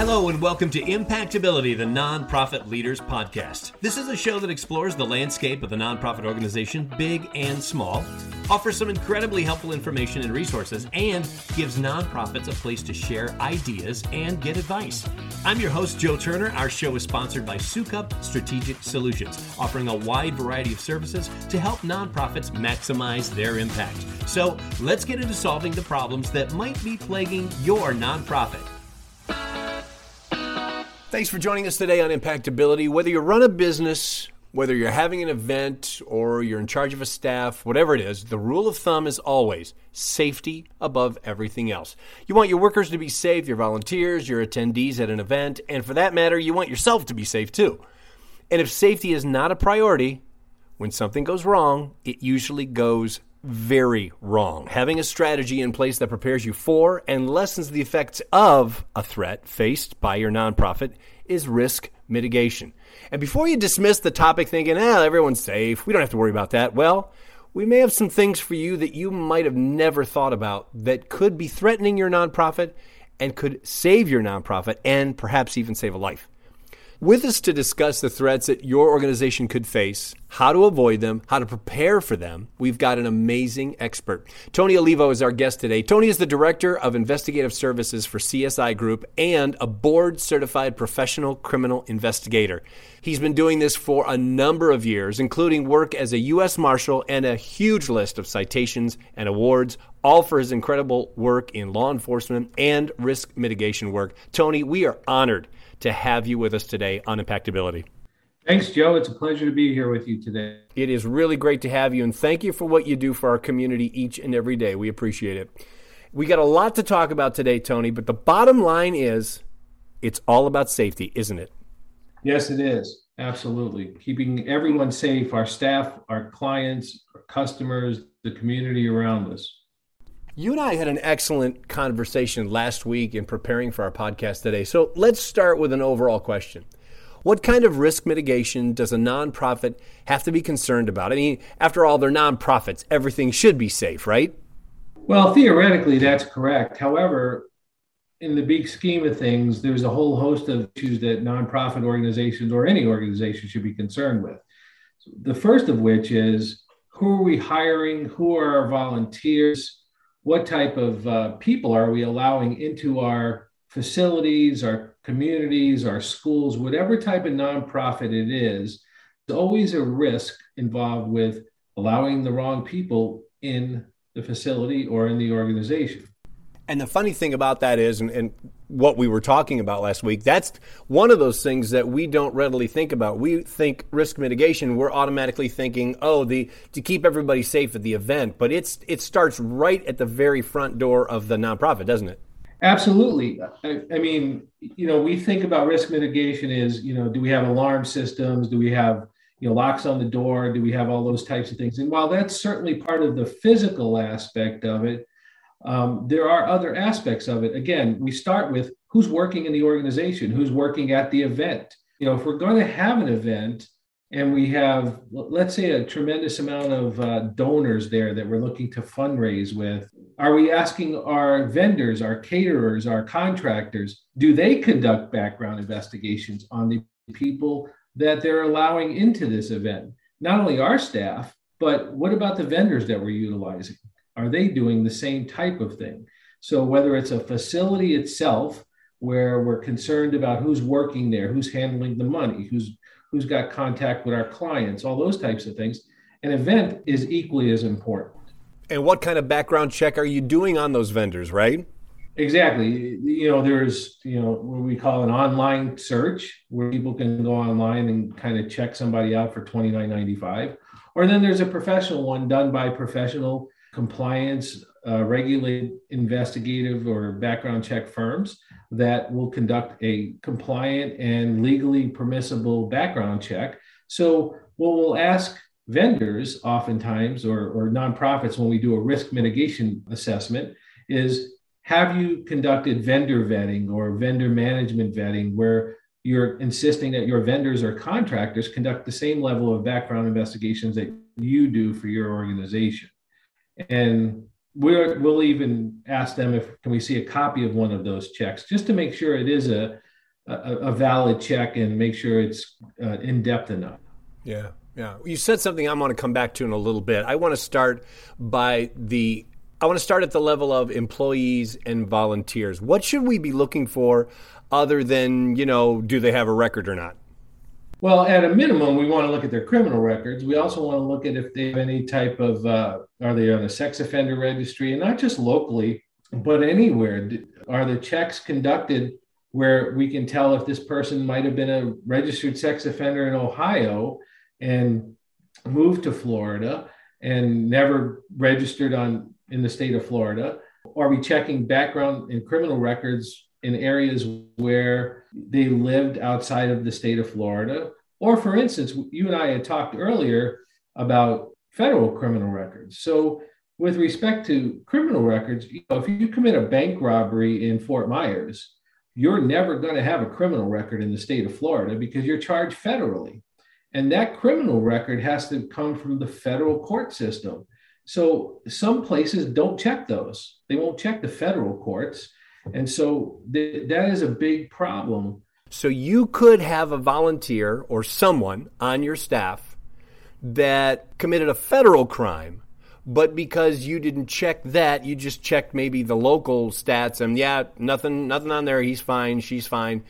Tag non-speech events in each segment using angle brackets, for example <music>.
Hello, and welcome to Impactability, the Nonprofit Leaders Podcast. This is a show that explores the landscape of the nonprofit organization, big and small, offers some incredibly helpful information and resources, and gives nonprofits a place to share ideas and get advice. I'm your host, Joe Turner. Our show is sponsored by Soukup Strategic Solutions, offering a wide variety of services to help nonprofits maximize their impact. So let's get into solving the problems that might be plaguing your nonprofit. Thanks for joining us today on Impactability. Whether you run a business, whether you're having an event, or you're in charge of a staff, whatever it is, the rule of thumb is always safety above everything else. You want your workers to be safe, your volunteers, your attendees at an event, and for that matter, you want yourself to be safe too. And if safety is not a priority, when something goes wrong, it usually goes very wrong. Having a strategy in place that prepares you for and lessens the effects of a threat faced by your nonprofit is risk mitigation. And before you dismiss the topic thinking, ah, everyone's safe, we don't have to worry about that, well, we may have some things for you that you might have never thought about that could be threatening your nonprofit and could save your nonprofit and perhaps even save a life. With us to discuss the threats that your organization could face, how to avoid them, how to prepare for them, we've got an amazing expert. Tony Olivo is our guest today. Tony is the Director of Investigative Services for CSI Group and a board certified professional criminal investigator. He's been doing this for a number of years, including work as a U.S. Marshal and a huge list of citations and awards, all for his incredible work in law enforcement and risk mitigation work. Tony, we are honored to have you with us today on Impactability. Thanks, Joe. It's a pleasure to be here with you today. It is really great to have you, and thank you for what you do for our community each and every day. We appreciate it. We got a lot to talk about today, Tony, but the bottom line is it's all about safety, isn't it? Yes, it is. Absolutely. Keeping everyone safe, our staff, our clients, our customers, the community around us. You and I had an excellent conversation last week in preparing for our podcast today. So let's start with an overall question. What kind of risk mitigation does a nonprofit have to be concerned about? I mean, after all, they're nonprofits. Everything should be safe, right? Well, theoretically, that's correct. However, in the big scheme of things, there's a whole host of issues that nonprofit organizations or any organization should be concerned with. The first of which is who are we hiring? Who are our volunteers? What type of uh, people are we allowing into our facilities, our communities, our schools, whatever type of nonprofit it is, there's always a risk involved with allowing the wrong people in the facility or in the organization. And the funny thing about that is, and, and, what we were talking about last week, that's one of those things that we don't readily think about. We think risk mitigation, we're automatically thinking, oh, the to keep everybody safe at the event, but it's it starts right at the very front door of the nonprofit, doesn't it? Absolutely. I, I mean, you know, we think about risk mitigation is, you know, do we have alarm systems? Do we have you know locks on the door do we have all those types of things and while that's certainly part of the physical aspect of it um, there are other aspects of it. Again, we start with who's working in the organization, who's working at the event. You know, if we're going to have an event and we have, let's say, a tremendous amount of uh, donors there that we're looking to fundraise with, are we asking our vendors, our caterers, our contractors, do they conduct background investigations on the people that they're allowing into this event? Not only our staff, but what about the vendors that we're utilizing? Are they doing the same type of thing? So whether it's a facility itself where we're concerned about who's working there, who's handling the money, who's who's got contact with our clients, all those types of things, an event is equally as important. And what kind of background check are you doing on those vendors, right? Exactly. You know, there's, you know, what we call an online search where people can go online and kind of check somebody out for $29.95. Or then there's a professional one done by professional compliance, uh, regulated investigative or background check firms that will conduct a compliant and legally permissible background check. So, what we'll ask vendors oftentimes or, or nonprofits when we do a risk mitigation assessment is have you conducted vendor vetting or vendor management vetting where you're insisting that your vendors or contractors conduct the same level of background investigations that you do for your organization and we're, we'll even ask them if can we see a copy of one of those checks just to make sure it is a a, a valid check and make sure it's uh, in depth enough. Yeah, yeah. You said something I want to come back to in a little bit. I want to start by the I want to start at the level of employees and volunteers. What should we be looking for other than, you know, do they have a record or not? Well, at a minimum, we want to look at their criminal records. We also want to look at if they have any type of, uh, are they on a sex offender registry, and not just locally, but anywhere. Are the checks conducted where we can tell if this person might have been a registered sex offender in Ohio and moved to Florida and never registered on in the state of Florida? Are we checking background and criminal records in areas where they lived outside of the state of Florida. Or, for instance, you and I had talked earlier about federal criminal records. So, with respect to criminal records, you know, if you commit a bank robbery in Fort Myers, you're never going to have a criminal record in the state of Florida because you're charged federally. And that criminal record has to come from the federal court system. So some places don't check those. They won't check the federal courts. And so th- that is a big problem. So you could have a volunteer or someone on your staff that committed a federal crime, but because you didn't check that, you just checked maybe the local stats and yeah, nothing nothing on there, he's fine, she's fine.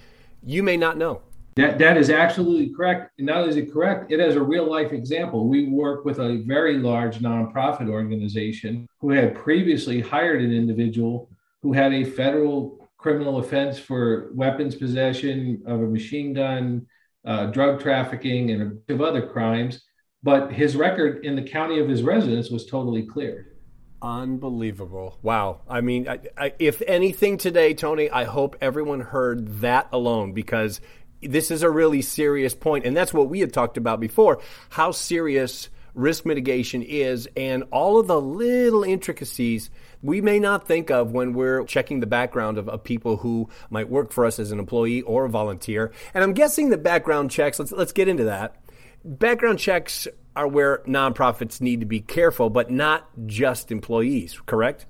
You may not know. That that is absolutely correct. And not only is it correct, it has a real life example. We work with a very large nonprofit organization who had previously hired an individual who had a federal criminal offense for weapons possession of a machine gun, uh, drug trafficking, and a bunch of other crimes. But his record in the county of his residence was totally clear. Unbelievable. Wow. I mean, I, I, if anything today, Tony, I hope everyone heard that alone because this is a really serious point, And that's what we had talked about before how serious risk mitigation is and all of the little intricacies we may not think of when we're checking the background of, of, people who might work for us as an employee or a volunteer. And I'm guessing that background checks, let's, let's get into that. Background checks are where nonprofits need to be careful, but not just employees, correct?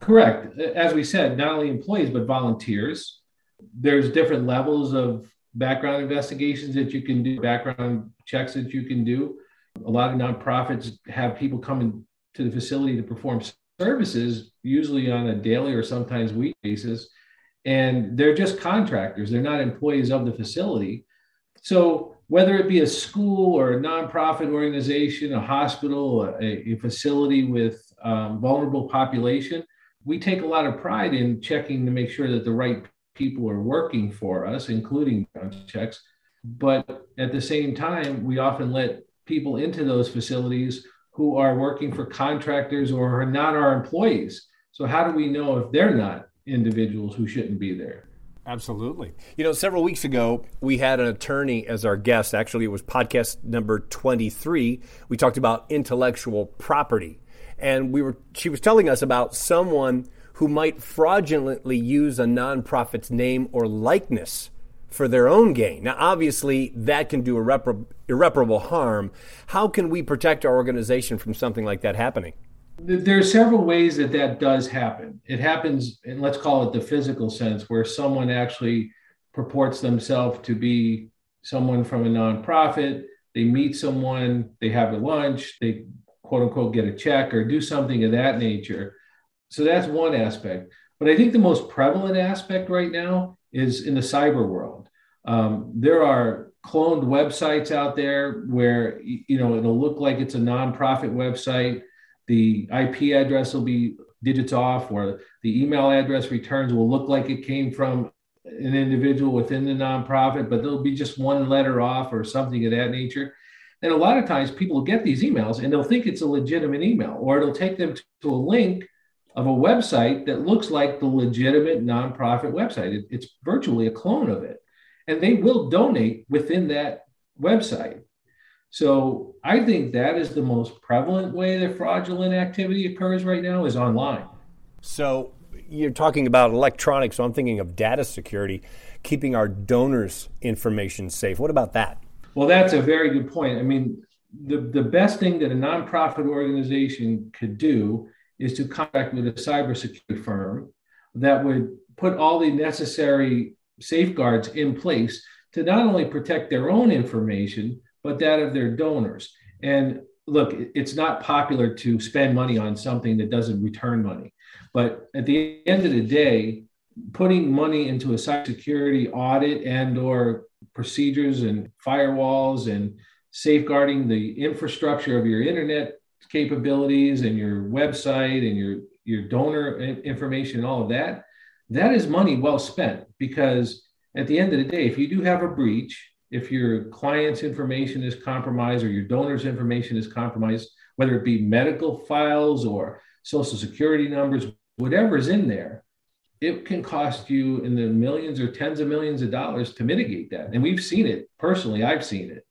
Correct. As we said, not only employees, but volunteers. There's different levels of background investigations that you can do, background checks that you can do. A lot of nonprofits have people coming to the facility to perform services, usually on a daily or sometimes week basis, and they're just contractors. They're not employees of the facility. So whether it be a school or a nonprofit organization, a hospital, a, a facility with um, vulnerable population, we take a lot of pride in checking to make sure that the right people are working for us, including checks. But at the same time, we often let people into those facilities who are working for contractors or are not our employees. So, how do we know if they're not individuals who shouldn't be there? Absolutely. You know, several weeks ago, we had an attorney as our guest. Actually, it was podcast number 23. We talked about intellectual property. And we were she was telling us about someone who might fraudulently use a nonprofit's name or likeness for their own gain. Now, obviously, that can do irrepar- irreparable harm. How can we protect our organization from something like that happening? There are several ways that that does happen. It happens, and let's call it the physical sense, where someone actually purports themselves to be someone from a nonprofit. They meet someone, they have a lunch, they quote unquote get a check or do something of that nature. So that's one aspect. But I think the most prevalent aspect right now is in the cyber world. Um, there are cloned websites out there where you know it'll look like it's a nonprofit website. The IP address will be digits off, or the email address returns will look like it came from an individual within the nonprofit, but there'll be just one letter off or something of that nature. And a lot of times people get these emails and they'll think it's a legitimate email, or it'll take them to a link of a website that looks like the legitimate nonprofit website. It, it's virtually a clone of it. And they will donate within that website. So I think that is the most prevalent way that fraudulent activity occurs right now is online. So you're talking about electronics, so I'm thinking of data security, keeping our donors' information safe. What about that? Well, that's a very good point. I mean, the, the best thing that a nonprofit organization could do is to contract with a cybersecurity firm that would put all the necessary safeguards in place to not only protect their own information, but that of their donors. And look, it's not popular to spend money on something that doesn't return money. But at the end of the day, putting money into a cybersecurity audit and or procedures and firewalls and safeguarding the infrastructure of your internet capabilities and your website and your your donor information and all of that that is money well spent because at the end of the day if you do have a breach if your client's information is compromised or your donor's information is compromised whether it be medical files or social security numbers whatever's in there it can cost you in the millions or tens of millions of dollars to mitigate that. And we've seen it personally. I've seen it.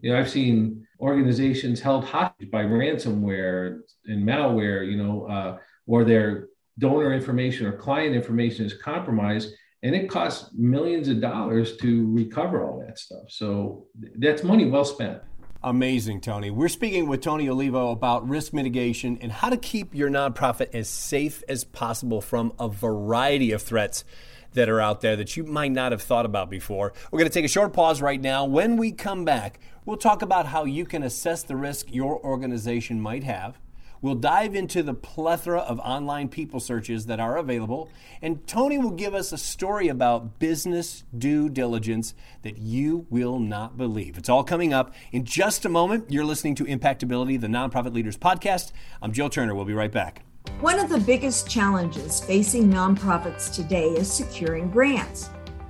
You know i've seen organizations held hostage by ransomware and malware you know uh, or their donor information or client information is compromised and it costs millions of dollars to recover all that stuff. So that's money well spent. Amazing, Tony. We're speaking with Tony Olivo about risk mitigation and how to keep your nonprofit as safe as possible from a variety of threats that are out there that you might not have thought about before. We're going to take a short pause right now. When we come back, we'll talk about how you can assess the risk your organization might have We'll dive into the plethora of online people searches that are available, and Tony will give us a story about business due diligence that you will not believe. It's all coming up in just a moment. You're listening to Impactability, the Nonprofit Leaders Podcast. I'm Joe Turner. We'll be right back. One of the biggest challenges facing nonprofits today is securing grants.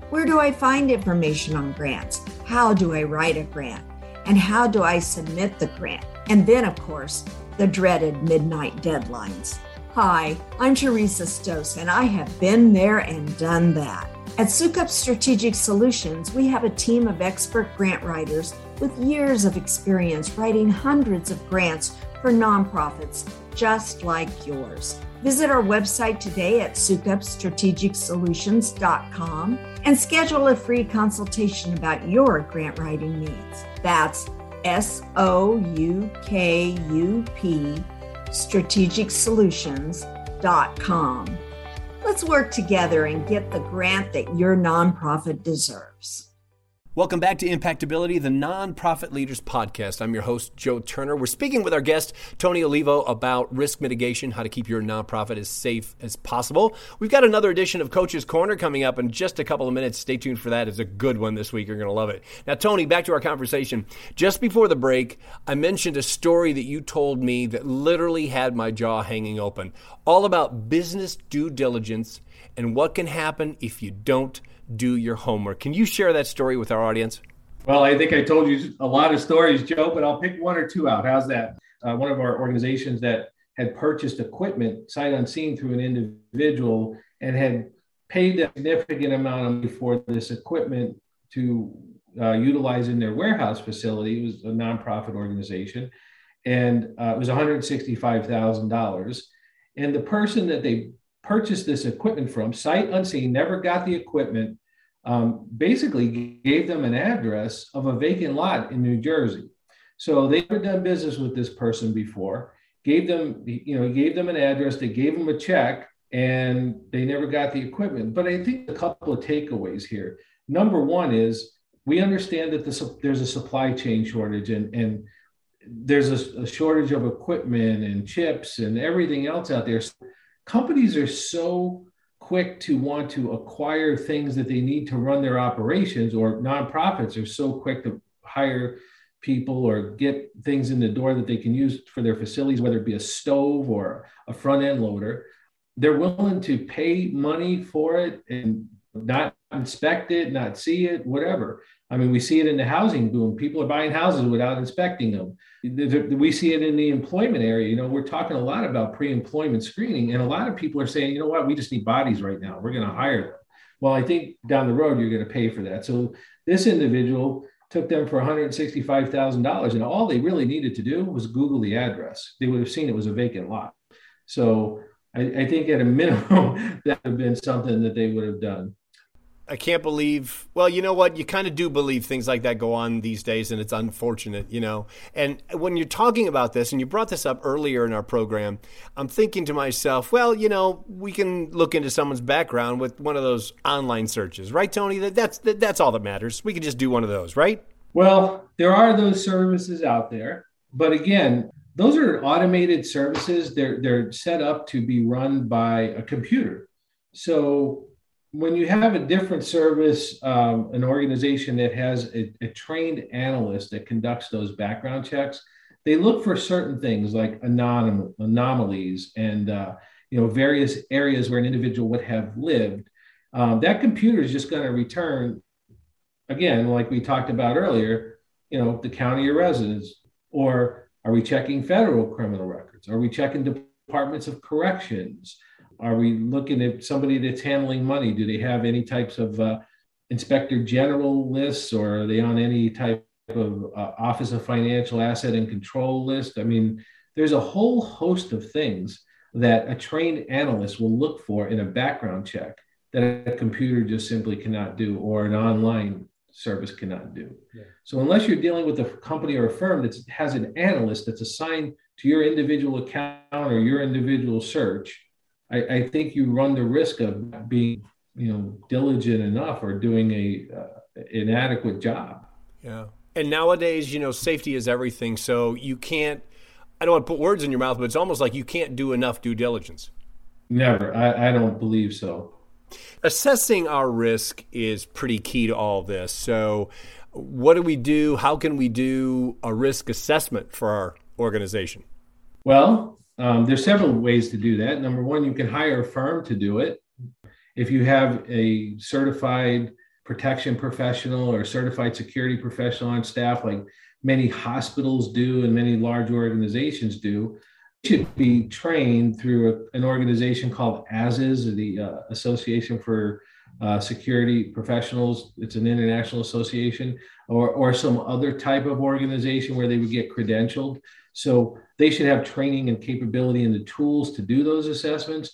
Where do I find information on grants? How do I write a grant? And how do I submit the grant? And then, of course, the dreaded midnight deadlines. Hi, I'm Teresa Stos, and I have been there and done that. At Soukup Strategic Solutions, we have a team of expert grant writers with years of experience writing hundreds of grants for nonprofits just like yours. Visit our website today at soukupstrategicsolutions.com and schedule a free consultation about your grant writing needs. That's S O U K U P strategicsolutions.com. Let's work together and get the grant that your nonprofit deserves. Welcome back to Impactability, the Nonprofit Leaders Podcast. I'm your host, Joe Turner. We're speaking with our guest, Tony Olivo, about risk mitigation, how to keep your nonprofit as safe as possible. We've got another edition of Coach's Corner coming up in just a couple of minutes. Stay tuned for that. It's a good one this week. You're going to love it. Now, Tony, back to our conversation. Just before the break, I mentioned a story that you told me that literally had my jaw hanging open, all about business due diligence and what can happen if you don't do your homework. Can you share that story with our audience? Well, I think I told you a lot of stories, Joe, but I'll pick one or two out. How's that? Uh, one of our organizations that had purchased equipment sight unseen through an individual and had paid a significant amount of money for this equipment to uh, utilize in their warehouse facility. It was a nonprofit organization, and uh, it was $165,000. And the person that they purchased this equipment from, sight unseen, never got the equipment, um, basically gave them an address of a vacant lot in New Jersey. So they had done business with this person before, gave them, you know, gave them an address, they gave them a check, and they never got the equipment. But I think a couple of takeaways here. Number one is we understand that the, there's a supply chain shortage and, and there's a, a, shortage of equipment and chips and everything else out there companies are so quick to want to acquire things that they need to run their operations, or nonprofits are so quick to hire people or get things in the door that they can use for their facilities, whether it be a stove or a front end loader. They're willing to pay money for it and not inspect it, not see it, whatever. I mean, we see it in the housing boom. People are buying houses without inspecting them. We see it in the employment area. You know, we're talking a lot about pre employment screening, and a lot of people are saying, you know what, we just need bodies right now. We're going to hire them. Well, I think down the road, you're going to pay for that. So this individual took them for $165,000, and all they really needed to do was Google the address. They would have seen it was a vacant lot. So I, I think at a <laughs> minimum, that would have been something that they would have done. I can't believe. Well, you know what? You kind of do believe things like that go on these days, and it's unfortunate, you know. And when you're talking about this, and you brought this up earlier in our program, I'm thinking to myself, well, you know, we can look into someone's background with one of those online searches, right, Tony? That, that's that, that's all that matters. We can just do one of those, right? Well, there are those services out there, but again, those are automated services. They're they're set up to be run by a computer. So when you have a different service, um, an organization that has a, a, trained analyst that conducts those background checks, they look for certain things like anonym, anomalies and uh, you know various areas where an individual would have lived. Um, that computer is just going to return again, like we talked about earlier, you know, the county of residence, or are we checking federal criminal records? Are we checking departments of corrections? Are we looking at somebody that's handling money? Do they have any types of uh, inspector general lists, or are they on any type of uh, Office of Financial Asset and Control list? I mean, there's a whole host of things that a trained analyst will look for in a background check that a computer just simply cannot do, or an online service cannot do. Yeah. So unless you're dealing with a company or a firm that has an analyst that's assigned to your individual account or your individual search, I, I think you run the risk of being, you know, diligent enough or doing a uh, inadequate job. Yeah. And nowadays, you know, safety is everything. So you can't. I don't want to put words in your mouth, but it's almost like you can't do enough due diligence. Never. I, I don't believe so. Assessing our risk is pretty key to all this. So, what do we do? How can we do a risk assessment for our organization? Well, um, there's several ways to do that. Number one, you can hire a firm to do it. If you have a certified protection professional or certified security professional on staff, like many hospitals do and many large organizations do, should be trained through a, an organization called ASIS, the uh, Association for uh, Security Professionals. It's an international association, or, or some other type of organization where they would get credentialed. So they should have training and capability and the tools to do those assessments.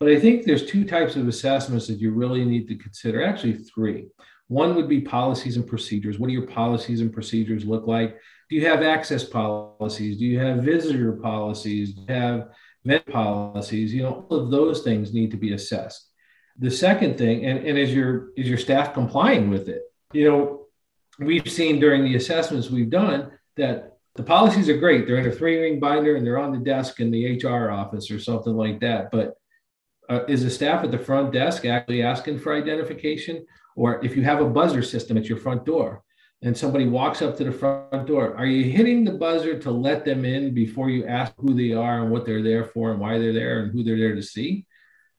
But I think there's two types of assessments that you really need to consider. Actually, three. One would be policies and procedures. What do your policies and procedures look like? Do you have access policies? Do you have visitor policies? Do you have vet policies? You know, all of those things need to be assessed. The second thing, and, and is your is your staff complying with it? You know, we've seen during the assessments we've done that the policies are great. They're in a three ring binder and they're on the desk in the HR office or something like that. But uh, is the staff at the front desk actually asking for identification? Or if you have a buzzer system at your front door and somebody walks up to the front door, are you hitting the buzzer to let them in before you ask who they are and what they're there for and why they're there and who they're there to see?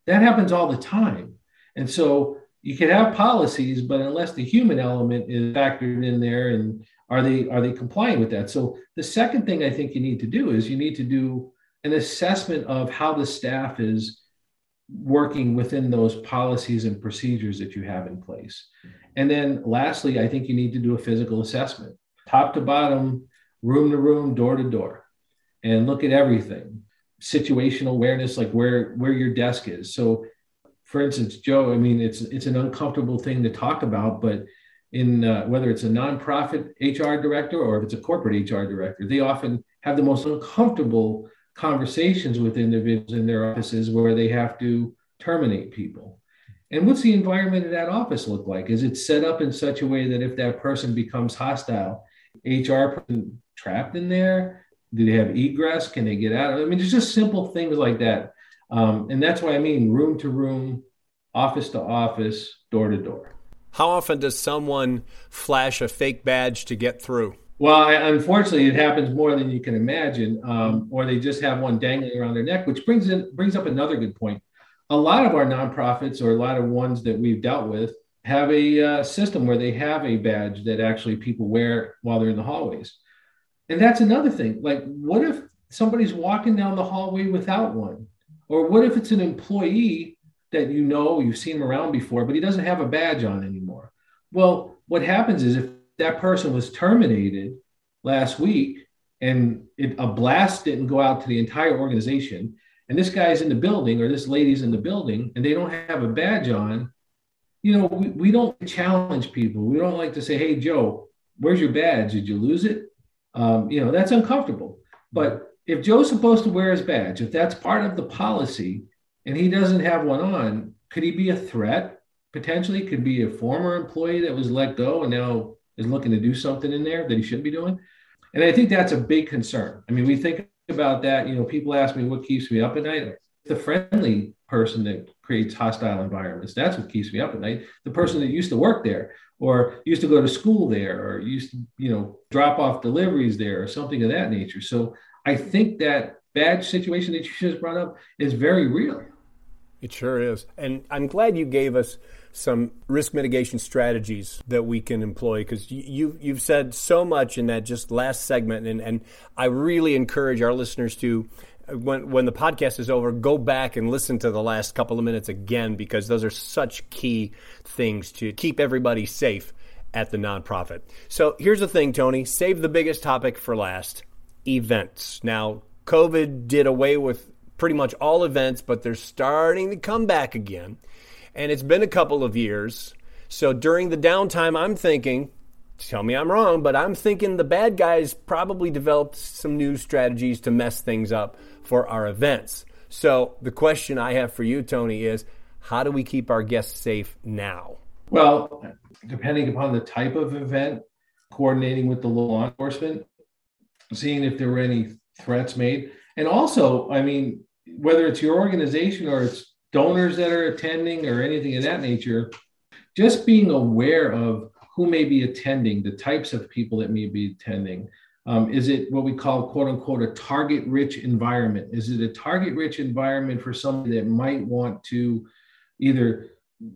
That happens all the time. And so you can have policies, but unless the human element is factored in there and are they are they complying with that? So the second thing I think you need to do is you need to do an assessment of how the staff is working within those policies and procedures that you have in place. And then lastly, I think you need to do a physical assessment, top to bottom, room to room, door to door, and look at everything. Situational awareness, like where where your desk is. So for instance, Joe, I mean, it's it's an uncomfortable thing to talk about, but in uh, whether it's a nonprofit HR director or if it's a corporate HR director, they often have the most uncomfortable conversations with individuals in their offices where they have to terminate people. And what's the environment of that office look like? Is it set up in such a way that if that person becomes hostile, HR trapped in there? Do they have egress? Can they get out? I mean, there's just simple things like that. Um, and that's what I mean room to room, office to office, door to door. How often does someone flash a fake badge to get through? Well, unfortunately, it happens more than you can imagine, um, or they just have one dangling around their neck, which brings in brings up another good point. A lot of our nonprofits, or a lot of ones that we've dealt with, have a uh, system where they have a badge that actually people wear while they're in the hallways, and that's another thing. Like, what if somebody's walking down the hallway without one, or what if it's an employee that you know you've seen him around before, but he doesn't have a badge on anymore. Well, what happens is if that person was terminated last week and it, a blast didn't go out to the entire organization, and this guy's in the building or this lady's in the building and they don't have a badge on, you know, we, we don't challenge people. We don't like to say, hey, Joe, where's your badge? Did you lose it? Um, you know, that's uncomfortable. But if Joe's supposed to wear his badge, if that's part of the policy and he doesn't have one on, could he be a threat? Potentially, could be a former employee that was let go and now is looking to do something in there that he shouldn't be doing. And I think that's a big concern. I mean, we think about that. You know, people ask me what keeps me up at night. The friendly person that creates hostile environments. That's what keeps me up at night. The person that used to work there or used to go to school there or used to, you know, drop off deliveries there or something of that nature. So I think that badge situation that you just brought up is very real. It sure is. And I'm glad you gave us some risk mitigation strategies that we can employ because you, you've said so much in that just last segment. And, and I really encourage our listeners to, uh, when, when the podcast is over, go back and listen to the last couple of minutes again because those are such key things to keep everybody safe at the nonprofit. So here's the thing, Tony save the biggest topic for last events. Now, COVID did away with pretty much all events, but they're starting to come back again. And it's been a couple of years. So during the downtime, I'm thinking, tell me I'm wrong, but I'm thinking the bad guys probably developed some new strategies to mess things up for our events. So the question I have for you, Tony, is how do we keep our guests safe now? Well, depending upon the type of event, coordinating with the law enforcement, seeing if there were any threats made. And also, I mean, whether it's your organization or it's donors that are attending or anything of that nature, just being aware of who may be attending, the types of people that may be attending. Um, is it what we call quote unquote a target rich environment? Is it a target rich environment for somebody that might want to either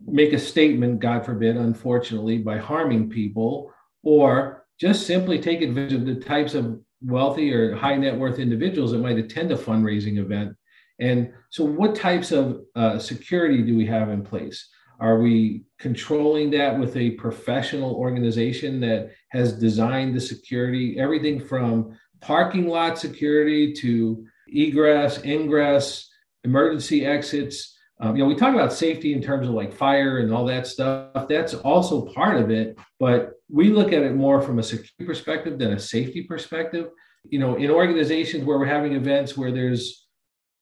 make a statement, God forbid, unfortunately, by harming people, or just simply take advantage of the types of wealthy or high net worth individuals that might attend a fundraising event. And so, what types of uh, security do we have in place? Are we controlling that with a professional organization that has designed the security, everything from parking lot security to egress, ingress, emergency exits? Um, you know, we talk about safety in terms of like fire and all that stuff. That's also part of it, but we look at it more from a security perspective than a safety perspective. You know, in organizations where we're having events where there's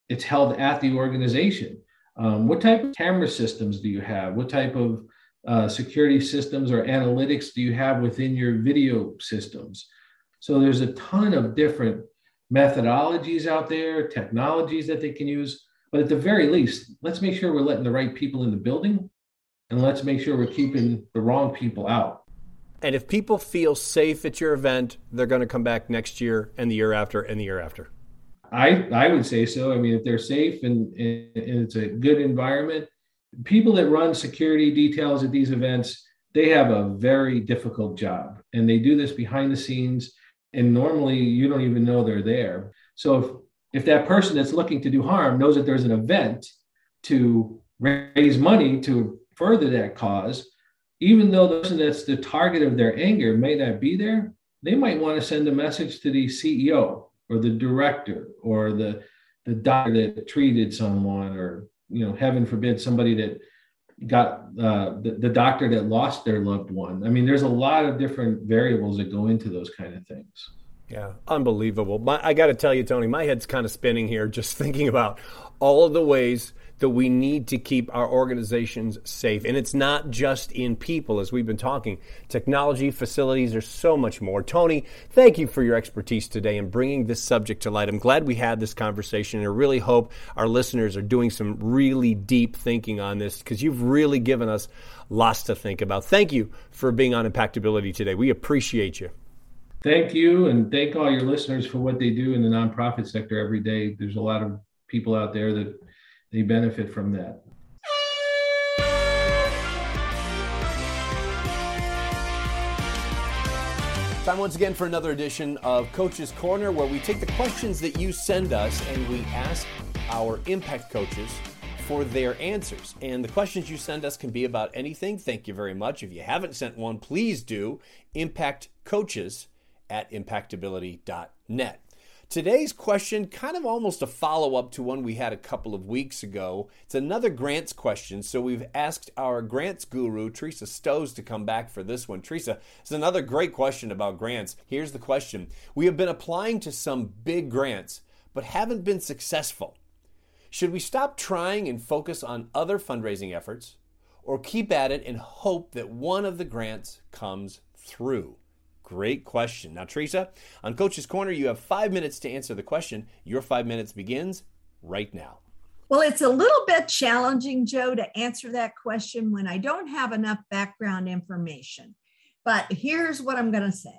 it's held at the organization. Um, what type of camera systems do you have? What type of uh, security systems or analytics do you have within your video systems? So there's a ton of different methodologies out there, technologies that they can use. But at the very least, let's make sure we're letting the right people in the building and let's make sure we're keeping the wrong people out. And if people feel safe at your event, they're going to come back next year and the year after and the year after. I I would say so. I mean, if they're safe and, and it's a good environment, people that run security details at these events, they have a very difficult job, and they do this behind the scenes. And normally, you don't even know they're there. So if if that person that's looking to do harm knows that there's an event to raise money to further that cause, even though the person that's the target of their anger may not be there, they might want to send a message to the CEO or the director or the the doctor that treated someone or you know heaven forbid somebody that got uh, the, the doctor that lost their loved one. I mean there's a lot of different variables that go into those kind of things. Yeah. Unbelievable. My, i got to tell you tony my head's kind of spinning here just <laughs> thinking about all of the ways that we need to keep our organizations safe. And it's not just in people, as we've been talking. Technology, facilities, there's so much more. Tony, thank you for your expertise today in bringing this subject to light. I'm glad we had this conversation, and I really hope our listeners are doing some really deep thinking on this because you've really given us lots to think about. Thank you for being on Impactability today. We appreciate you. Thank you, and thank all your listeners for what they do in the nonprofit sector every day. There's a lot of people out there that they benefit from that. Time once again for another edition of Coach's Corner, where we take the questions that you send us and we ask our impact coaches for their answers. And the questions you send us can be about anything. Thank you very much. If you haven't sent one, please do. Impact coaches at impactability.net. Today's question, kind of almost a follow up to one we had a couple of weeks ago. It's another grants question, so we've asked our grants guru, Teresa Stows, to come back for this one. Teresa, it's another great question about grants. Here's the question We have been applying to some big grants, but haven't been successful. Should we stop trying and focus on other fundraising efforts, or keep at it and hope that one of the grants comes through? Great question. Now, Teresa, on Coach's Corner, you have five minutes to answer the question. Your five minutes begins right now. Well, it's a little bit challenging, Joe, to answer that question when I don't have enough background information. But here's what I'm going to say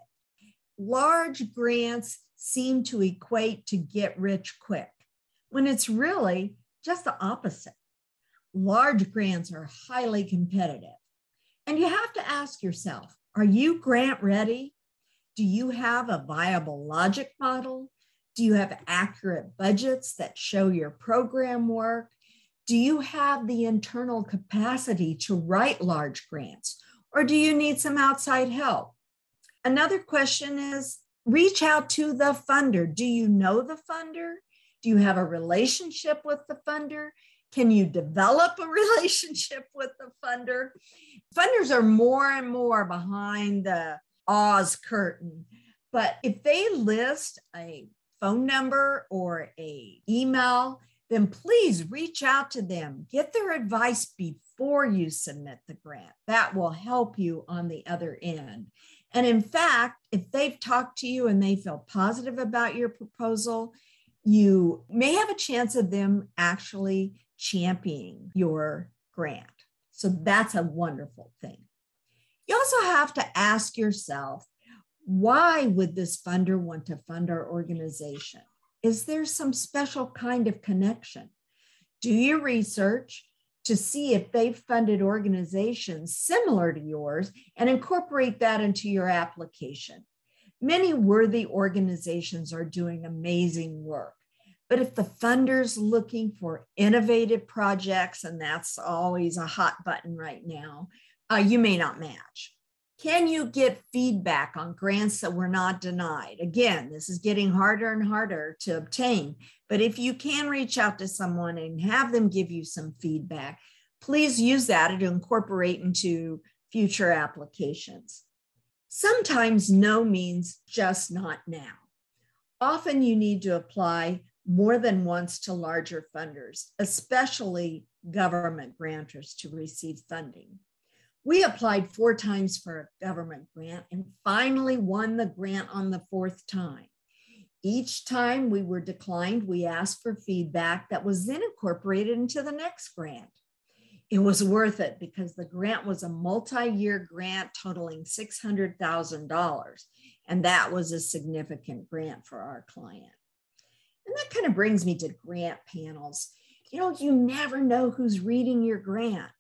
large grants seem to equate to get rich quick, when it's really just the opposite. Large grants are highly competitive. And you have to ask yourself are you grant ready? Do you have a viable logic model? Do you have accurate budgets that show your program work? Do you have the internal capacity to write large grants? Or do you need some outside help? Another question is reach out to the funder. Do you know the funder? Do you have a relationship with the funder? Can you develop a <laughs> relationship with the funder? Funders are more and more behind the Oz curtain. But if they list a phone number or a email, then please reach out to them. Get their advice before you submit the grant. That will help you on the other end. And in fact, if they've talked to you and they feel positive about your proposal, you may have a chance of them actually championing your grant. So that's a wonderful thing. You also have to ask yourself why would this funder want to fund our organization? Is there some special kind of connection? Do your research to see if they've funded organizations similar to yours and incorporate that into your application. Many worthy organizations are doing amazing work. But if the funder's looking for innovative projects, and that's always a hot button right now, uh, you may not match. Can you get feedback on grants that were not denied? Again, this is getting harder and harder to obtain. But if you can reach out to someone and have them give you some feedback, please use that to incorporate into future applications. Sometimes no means just not now. Often you need to apply more than once to larger funders, especially government grantors, to receive funding. We applied four times for a government grant and finally won the grant on the fourth time. Each time we were declined, we asked for feedback that was then incorporated into the next grant. It was worth it because the grant was a multi year grant totaling $600,000. And that was a significant grant for our client. And that kind of brings me to grant panels. You know, you never know who's reading your grant.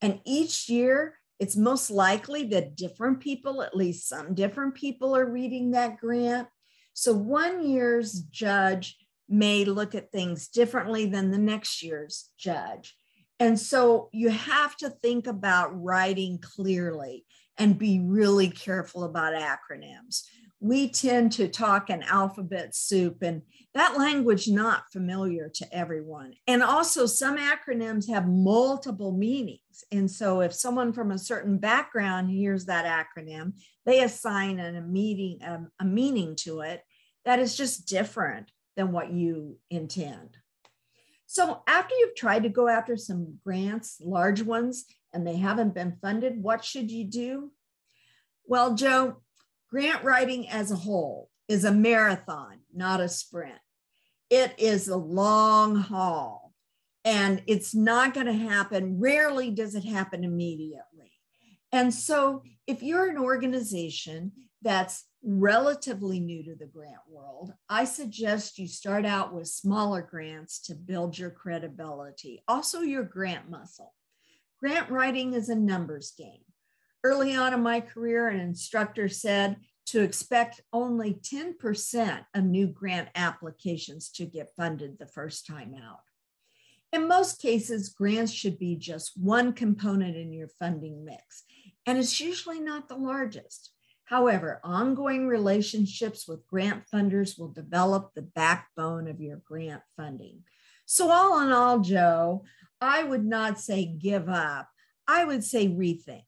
And each year, it's most likely that different people, at least some different people, are reading that grant. So one year's judge may look at things differently than the next year's judge. And so you have to think about writing clearly and be really careful about acronyms we tend to talk in alphabet soup and that language not familiar to everyone. And also some acronyms have multiple meanings. And so if someone from a certain background hears that acronym they assign an, a meaning a, um, a meaning to it that is just different than what you intend. So after you've tried to go after some grants large ones and they haven't been funded what should you do? Well joe grant writing as a whole is a marathon, not a sprint. It is a long haul and it's not going to happen. Rarely does it happen immediately. And so, if you're an organization that's relatively new to the grant world, I suggest you start out with smaller grants to build your credibility, also your grant muscle. Grant writing is a numbers game. Early on in my career, an instructor said to expect only 10% of new grant applications to get funded the first time out. In most cases, grants should be just one component in your funding mix, and it's usually not the largest. However, ongoing relationships with grant funders will develop the backbone of your grant funding. So, all in all, Joe, I would not say give up, I would say rethink.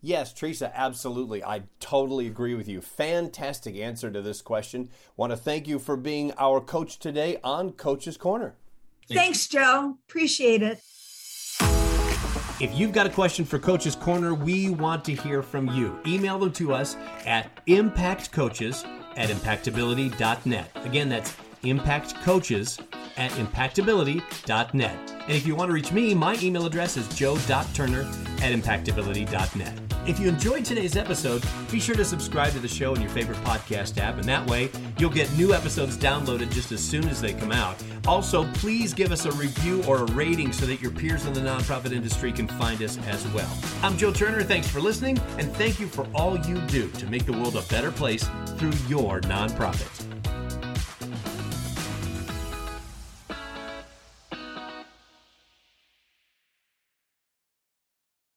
Yes, Teresa, absolutely. I totally agree with you. Fantastic answer to this question. Want to thank you for being our coach today on Coach's Corner. Thanks, Joe. Appreciate it. If you've got a question for Coach's Corner, we want to hear from you. Email them to us at impactcoaches at impactability.net. Again, that's impactcoaches at impactability.net. And if you want to reach me, my email address is joe.turner at impactability.net. If you enjoyed today's episode, be sure to subscribe to the show in your favorite podcast app, and that way you'll get new episodes downloaded just as soon as they come out. Also, please give us a review or a rating so that your peers in the nonprofit industry can find us as well. I'm Joe Turner. Thanks for listening, and thank you for all you do to make the world a better place through your nonprofit.